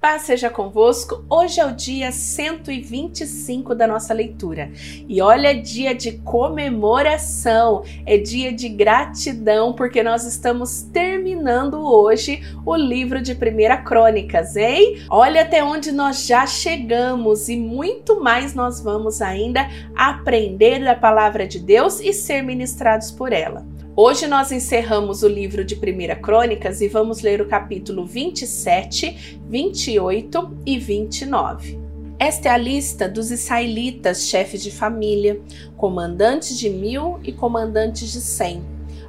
Paz seja convosco. Hoje é o dia 125 da nossa leitura. E olha, dia de comemoração, é dia de gratidão, porque nós estamos terminando hoje o livro de Primeira Crônicas, hein? Olha até onde nós já chegamos e muito mais nós vamos ainda aprender da palavra de Deus e ser ministrados por ela. Hoje nós encerramos o livro de 1 Crônicas e vamos ler o capítulo 27, 28 e 29. Esta é a lista dos israelitas, chefes de família, comandantes de mil e comandantes de cem,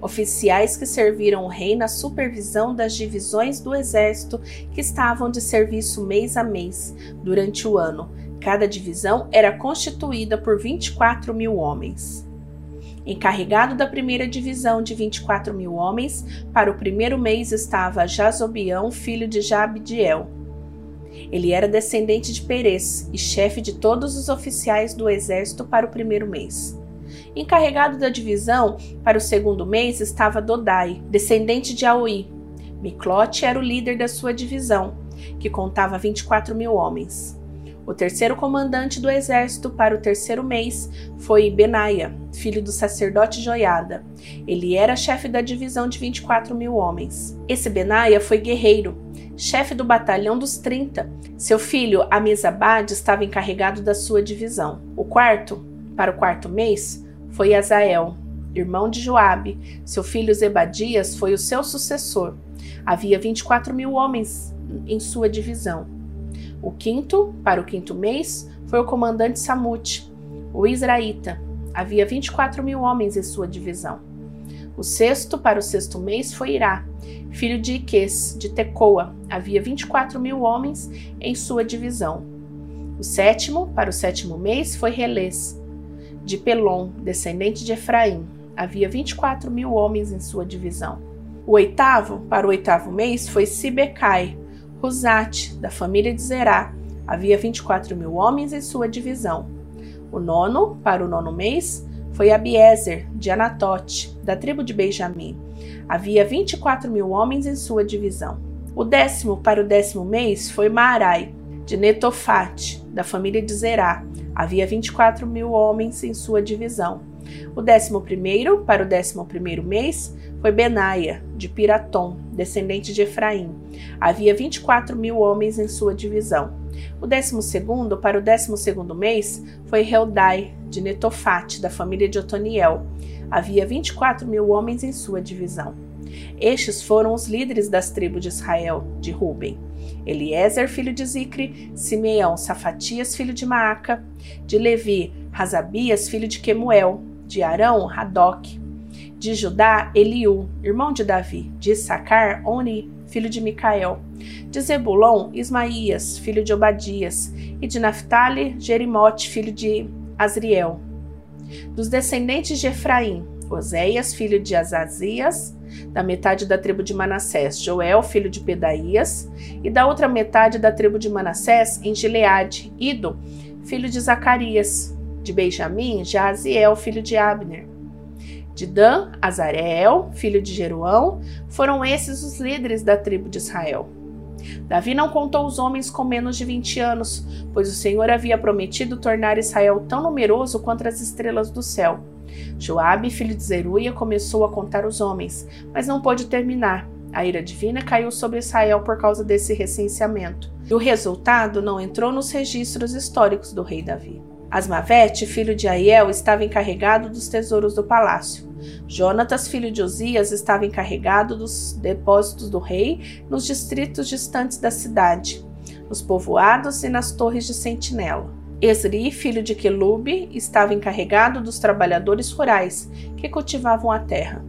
oficiais que serviram o rei na supervisão das divisões do exército que estavam de serviço mês a mês durante o ano. Cada divisão era constituída por 24 mil homens. Encarregado da primeira divisão de 24 mil homens, para o primeiro mês estava Jazobião, filho de Jabdiel. Ele era descendente de Perez e chefe de todos os oficiais do exército para o primeiro mês. Encarregado da divisão para o segundo mês estava Dodai, descendente de Aoi. Miclote era o líder da sua divisão, que contava 24 mil homens. O terceiro comandante do exército para o terceiro mês foi Benaia, filho do sacerdote Joiada. Ele era chefe da divisão de 24 mil homens. Esse Benaia foi guerreiro, chefe do batalhão dos 30. Seu filho Amizabad estava encarregado da sua divisão. O quarto, para o quarto mês, foi Azael, irmão de Joabe. Seu filho Zebadias foi o seu sucessor. Havia 24 mil homens em sua divisão. O quinto, para o quinto mês, foi o comandante Samute, o Israelita. Havia 24 mil homens em sua divisão. O sexto, para o sexto mês, foi Irá, filho de Iques, de Tecoa. Havia 24 mil homens em sua divisão. O sétimo, para o sétimo mês, foi Relês, de Pelon, descendente de Efraim. Havia 24 mil homens em sua divisão. O oitavo, para o oitavo mês, foi Sibecai, Rosate, da família de Zerá, havia 24 mil homens em sua divisão. O nono, para o nono mês, foi Abiezer, de Anatote, da tribo de Benjamim. Havia 24 mil homens em sua divisão. O décimo, para o décimo mês, foi Maarai, de Netofate, da família de Zerá. Havia 24 mil homens em sua divisão. O décimo primeiro, para o décimo primeiro mês, foi Benaia, de Piratom, descendente de Efraim. Havia 24 mil homens em sua divisão. O décimo segundo, para o décimo segundo mês, foi Heldai, de Netofate, da família de Otoniel. Havia 24 mil homens em sua divisão. Estes foram os líderes das tribos de Israel, de Ruben. Eliezer, filho de Zicre, Simeão, Safatias, filho de Maaca, de Levi, Razabias, filho de Quemuel, de Arão, Radoc, de Judá, Eliú, irmão de Davi, de Sacar, Oni, filho de Micael, de Zebulon, Ismaías, filho de Obadias, e de Naphtali, Jerimote, filho de Azriel. Dos descendentes de Efraim, Oséias, filho de Azazias, da metade da tribo de Manassés, Joel, filho de Pedaías, e da outra metade da tribo de Manassés, em Gileade, Ido, filho de Zacarias, de Benjamim, Jaziel, filho de Abner, de Dan, Azareel, filho de Jeruão, foram esses os líderes da tribo de Israel. Davi não contou os homens com menos de 20 anos, pois o Senhor havia prometido tornar Israel tão numeroso quanto as estrelas do céu. Joabe, filho de Zeruia, começou a contar os homens, mas não pôde terminar. A ira divina caiu sobre Israel por causa desse recenseamento, e o resultado não entrou nos registros históricos do rei Davi. Asmavete, filho de Aiel, estava encarregado dos tesouros do palácio. Jonatas, filho de Osias, estava encarregado dos depósitos do rei nos distritos distantes da cidade, nos povoados e nas torres de sentinela. Esri, filho de Quelube, estava encarregado dos trabalhadores rurais que cultivavam a terra.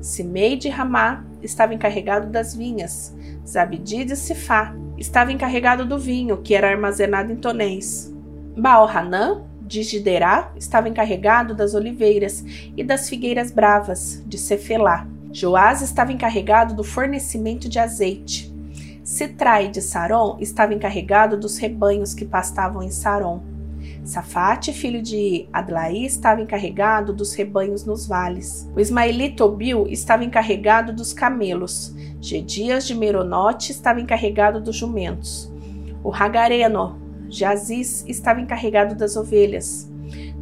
Simei de Ramá estava encarregado das vinhas. Zabdi de Sifá estava encarregado do vinho, que era armazenado em tonéis. Baal-Hanã, de Giderá, estava encarregado das oliveiras e das figueiras bravas, de Cefelá. Joás estava encarregado do fornecimento de azeite. Citrai de Saron estava encarregado dos rebanhos que pastavam em Saron. Safate, filho de Adlaí, estava encarregado dos rebanhos nos vales. O ismaelita Obil estava encarregado dos camelos. Gedias de Meronote estava encarregado dos jumentos. O Hagareno, Jaziz, estava encarregado das ovelhas.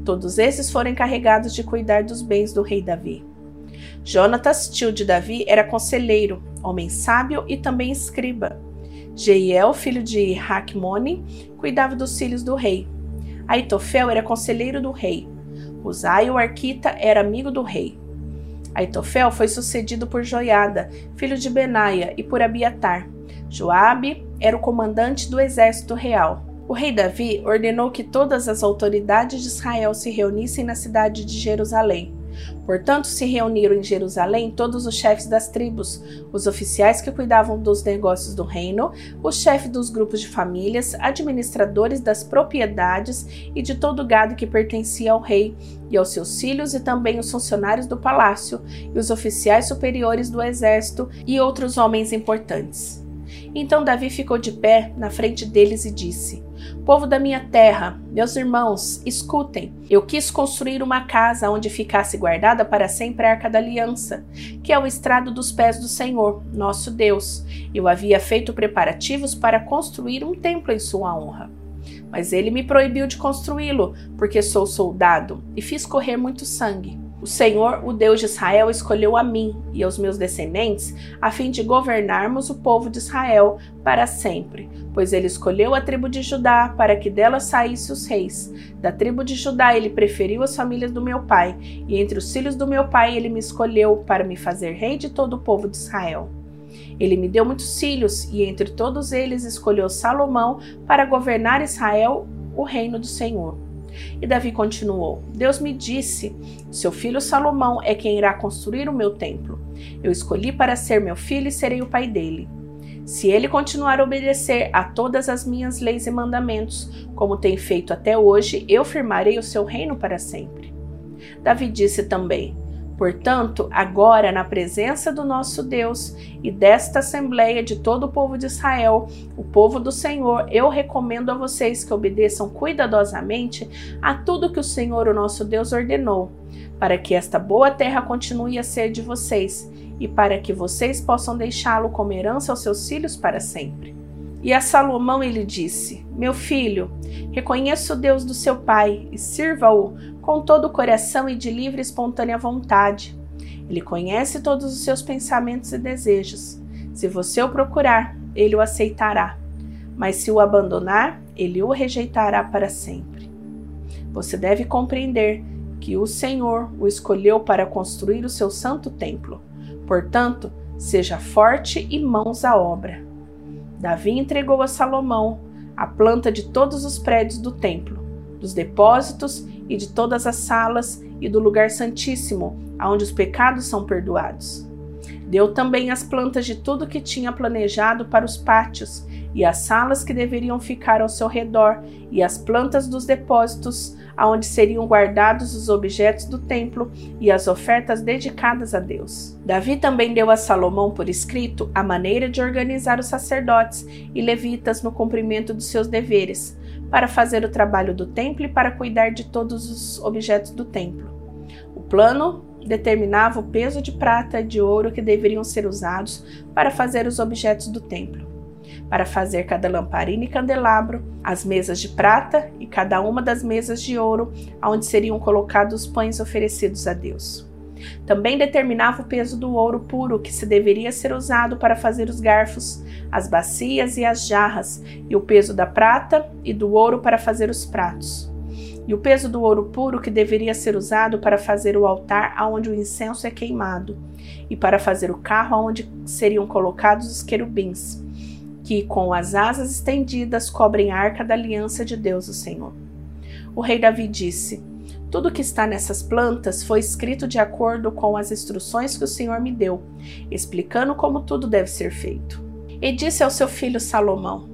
Todos esses foram encarregados de cuidar dos bens do rei Davi. Jonatas, tio de Davi, era conselheiro, homem sábio e também escriba. Jeiel, filho de Hakmone, cuidava dos filhos do rei. Aitofel era conselheiro do rei. Uzai, o arquita, era amigo do rei. Aitofel foi sucedido por Joiada, filho de Benaia, e por Abiatar. Joabe era o comandante do exército real. O rei Davi ordenou que todas as autoridades de Israel se reunissem na cidade de Jerusalém. Portanto, se reuniram em Jerusalém todos os chefes das tribos, os oficiais que cuidavam dos negócios do reino, o chefe dos grupos de famílias, administradores das propriedades e de todo o gado que pertencia ao rei e aos seus filhos, e também os funcionários do palácio, e os oficiais superiores do exército e outros homens importantes. Então Davi ficou de pé na frente deles e disse: Povo da minha terra, meus irmãos, escutem. Eu quis construir uma casa onde ficasse guardada para sempre a arca da aliança, que é o estrado dos pés do Senhor, nosso Deus. Eu havia feito preparativos para construir um templo em sua honra. Mas ele me proibiu de construí-lo, porque sou soldado e fiz correr muito sangue. O Senhor, o Deus de Israel, escolheu a mim e aos meus descendentes a fim de governarmos o povo de Israel para sempre, pois ele escolheu a tribo de Judá para que dela saísse os reis. Da tribo de Judá ele preferiu as famílias do meu pai, e entre os filhos do meu pai ele me escolheu para me fazer rei de todo o povo de Israel. Ele me deu muitos filhos, e entre todos eles escolheu Salomão para governar Israel, o reino do Senhor. E Davi continuou: Deus me disse: Seu filho Salomão é quem irá construir o meu templo. Eu escolhi para ser meu filho e serei o pai dele. Se ele continuar a obedecer a todas as minhas leis e mandamentos, como tem feito até hoje, eu firmarei o seu reino para sempre. Davi disse também: Portanto, agora, na presença do nosso Deus e desta Assembleia de todo o povo de Israel, o povo do Senhor, eu recomendo a vocês que obedeçam cuidadosamente a tudo que o Senhor, o nosso Deus, ordenou, para que esta boa terra continue a ser de vocês e para que vocês possam deixá-lo como herança aos seus filhos para sempre. E a Salomão ele disse: Meu filho, reconheça o Deus do seu pai e sirva-o com todo o coração e de livre e espontânea vontade. Ele conhece todos os seus pensamentos e desejos. Se você o procurar, ele o aceitará. Mas se o abandonar, ele o rejeitará para sempre. Você deve compreender que o Senhor o escolheu para construir o seu santo templo. Portanto, seja forte e mãos à obra. Davi entregou a Salomão a planta de todos os prédios do templo, dos depósitos e de todas as salas e do lugar santíssimo, aonde os pecados são perdoados. Deu também as plantas de tudo que tinha planejado para os pátios e as salas que deveriam ficar ao seu redor e as plantas dos depósitos aonde seriam guardados os objetos do templo e as ofertas dedicadas a Deus. Davi também deu a Salomão por escrito a maneira de organizar os sacerdotes e levitas no cumprimento dos seus deveres, para fazer o trabalho do templo e para cuidar de todos os objetos do templo. O plano determinava o peso de prata e de ouro que deveriam ser usados para fazer os objetos do templo. Para fazer cada lamparina e candelabro, as mesas de prata e cada uma das mesas de ouro, onde seriam colocados os pães oferecidos a Deus. Também determinava o peso do ouro puro que se deveria ser usado para fazer os garfos, as bacias e as jarras, e o peso da prata e do ouro para fazer os pratos. E o peso do ouro puro que deveria ser usado para fazer o altar aonde o incenso é queimado, e para fazer o carro aonde seriam colocados os querubins, que com as asas estendidas cobrem a arca da aliança de Deus, o Senhor. O rei Davi disse: tudo que está nessas plantas foi escrito de acordo com as instruções que o Senhor me deu, explicando como tudo deve ser feito. E disse ao seu filho Salomão: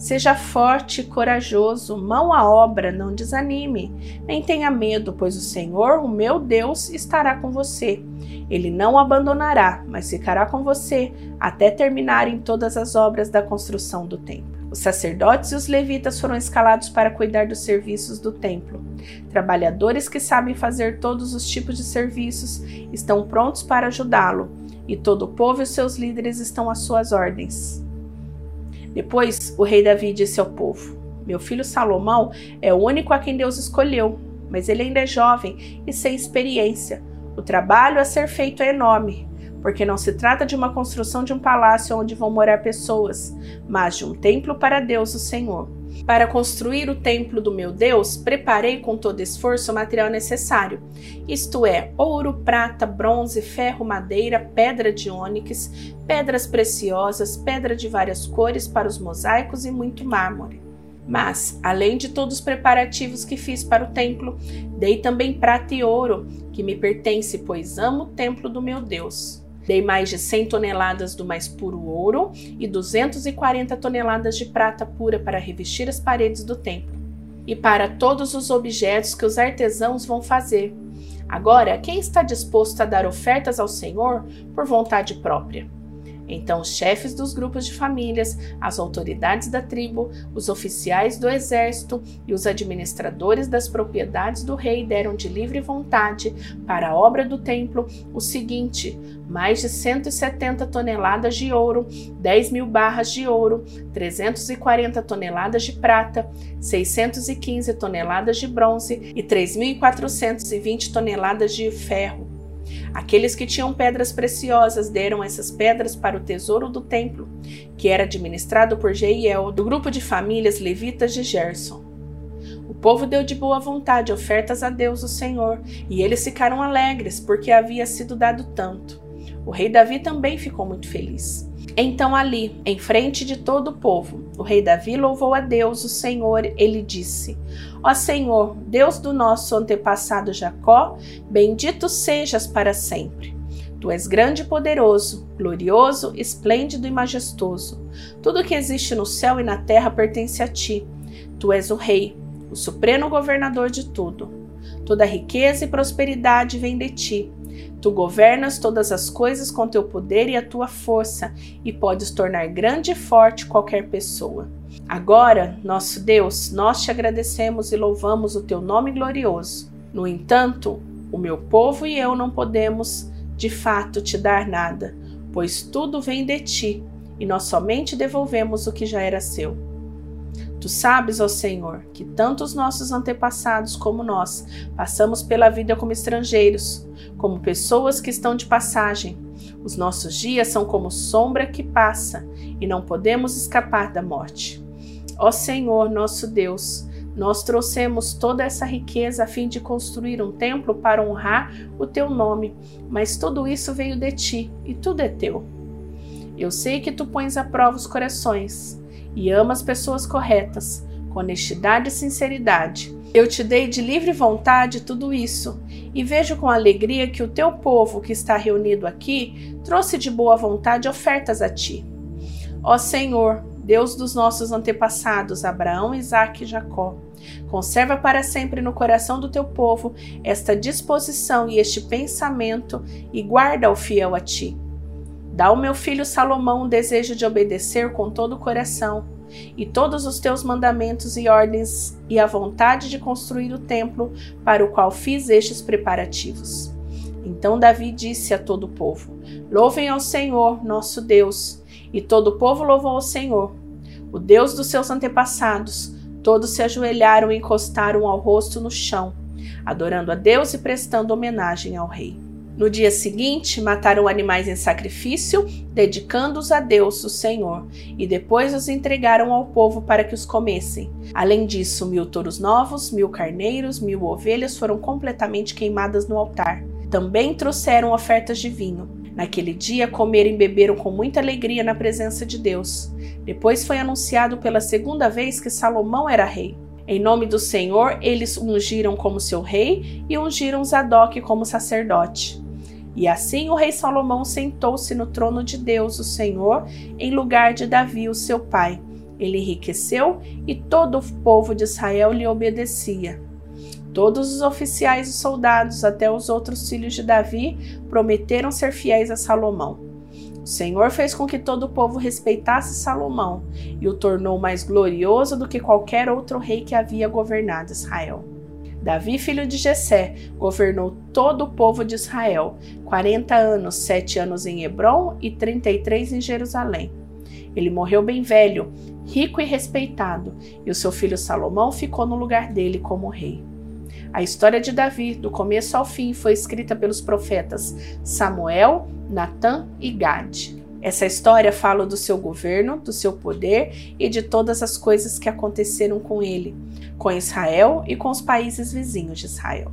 Seja forte e corajoso, mão à obra, não desanime, nem tenha medo, pois o Senhor, o meu Deus, estará com você. Ele não o abandonará, mas ficará com você até terminarem todas as obras da construção do templo. Os sacerdotes e os levitas foram escalados para cuidar dos serviços do templo. Trabalhadores que sabem fazer todos os tipos de serviços estão prontos para ajudá-lo, e todo o povo e os seus líderes estão às suas ordens. Depois o rei Davi disse ao povo: Meu filho Salomão é o único a quem Deus escolheu, mas ele ainda é jovem e sem experiência. O trabalho a ser feito é enorme, porque não se trata de uma construção de um palácio onde vão morar pessoas, mas de um templo para Deus, o Senhor. Para construir o templo do meu Deus, preparei com todo esforço o material necessário, isto é, ouro, prata, bronze, ferro, madeira, pedra de ônix, pedras preciosas, pedra de várias cores para os mosaicos e muito mármore. Mas, além de todos os preparativos que fiz para o templo, dei também prata e ouro, que me pertence, pois amo o templo do meu Deus. Dei mais de 100 toneladas do mais puro ouro e 240 toneladas de prata pura para revestir as paredes do templo e para todos os objetos que os artesãos vão fazer. Agora, quem está disposto a dar ofertas ao Senhor por vontade própria? Então, os chefes dos grupos de famílias, as autoridades da tribo, os oficiais do exército e os administradores das propriedades do rei deram de livre vontade para a obra do templo o seguinte: mais de 170 toneladas de ouro, 10 mil barras de ouro, 340 toneladas de prata, 615 toneladas de bronze e 3.420 toneladas de ferro Aqueles que tinham pedras preciosas deram essas pedras para o tesouro do templo, que era administrado por Jeiel, do grupo de famílias levitas de Gerson. O povo deu de boa vontade ofertas a Deus, o Senhor, e eles ficaram alegres, porque havia sido dado tanto. O rei Davi também ficou muito feliz. Então, ali, em frente de todo o povo, o rei Davi louvou a Deus, o Senhor. Ele disse: Ó Senhor, Deus do nosso antepassado Jacó, bendito sejas para sempre. Tu és grande e poderoso, glorioso, esplêndido e majestoso. Tudo que existe no céu e na terra pertence a ti. Tu és o Rei, o supremo governador de tudo. Toda riqueza e prosperidade vem de ti. Tu governas todas as coisas com teu poder e a tua força, e podes tornar grande e forte qualquer pessoa. Agora, nosso Deus, nós te agradecemos e louvamos o teu nome glorioso. No entanto, o meu povo e eu não podemos, de fato, te dar nada, pois tudo vem de ti, e nós somente devolvemos o que já era seu. Tu sabes, ó Senhor, que tanto os nossos antepassados como nós passamos pela vida como estrangeiros, como pessoas que estão de passagem. Os nossos dias são como sombra que passa e não podemos escapar da morte. Ó Senhor, nosso Deus, nós trouxemos toda essa riqueza a fim de construir um templo para honrar o teu nome, mas tudo isso veio de ti e tudo é teu. Eu sei que tu pões à prova os corações e ama as pessoas corretas, com honestidade e sinceridade. Eu te dei de livre vontade tudo isso e vejo com alegria que o teu povo que está reunido aqui trouxe de boa vontade ofertas a ti. Ó Senhor, Deus dos nossos antepassados, Abraão, Isaque e Jacó, conserva para sempre no coração do teu povo esta disposição e este pensamento e guarda-o fiel a ti Dá ao meu filho Salomão o desejo de obedecer com todo o coração, e todos os teus mandamentos e ordens, e a vontade de construir o templo para o qual fiz estes preparativos. Então Davi disse a todo o povo: Louvem ao Senhor, nosso Deus. E todo o povo louvou ao Senhor, o Deus dos seus antepassados. Todos se ajoelharam e encostaram ao rosto no chão, adorando a Deus e prestando homenagem ao rei. No dia seguinte, mataram animais em sacrifício, dedicando-os a Deus, o Senhor, e depois os entregaram ao povo para que os comessem. Além disso, mil touros novos, mil carneiros, mil ovelhas foram completamente queimadas no altar. Também trouxeram ofertas de vinho. Naquele dia, comeram e beberam com muita alegria na presença de Deus. Depois foi anunciado pela segunda vez que Salomão era rei. Em nome do Senhor, eles ungiram como seu rei e ungiram Zadok como sacerdote. E assim o rei Salomão sentou-se no trono de Deus, o Senhor, em lugar de Davi, o seu pai. Ele enriqueceu e todo o povo de Israel lhe obedecia. Todos os oficiais e soldados, até os outros filhos de Davi, prometeram ser fiéis a Salomão. Senhor fez com que todo o povo respeitasse Salomão e o tornou mais glorioso do que qualquer outro rei que havia governado Israel. Davi, filho de Jessé, governou todo o povo de Israel, 40 anos, 7 anos em Hebron e 33 em Jerusalém. Ele morreu bem velho, rico e respeitado, e o seu filho Salomão ficou no lugar dele como rei. A história de Davi, do começo ao fim, foi escrita pelos profetas Samuel, Natã e Gade. Essa história fala do seu governo, do seu poder e de todas as coisas que aconteceram com ele, com Israel e com os países vizinhos de Israel.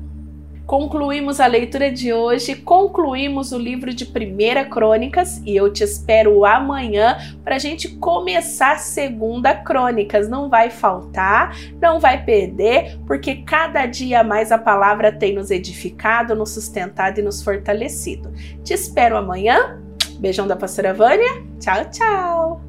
Concluímos a leitura de hoje, concluímos o livro de Primeira Crônicas e eu te espero amanhã para a gente começar Segunda Crônicas. Não vai faltar, não vai perder, porque cada dia mais a palavra tem nos edificado, nos sustentado e nos fortalecido. Te espero amanhã. Beijão da pastora Vânia. Tchau, tchau!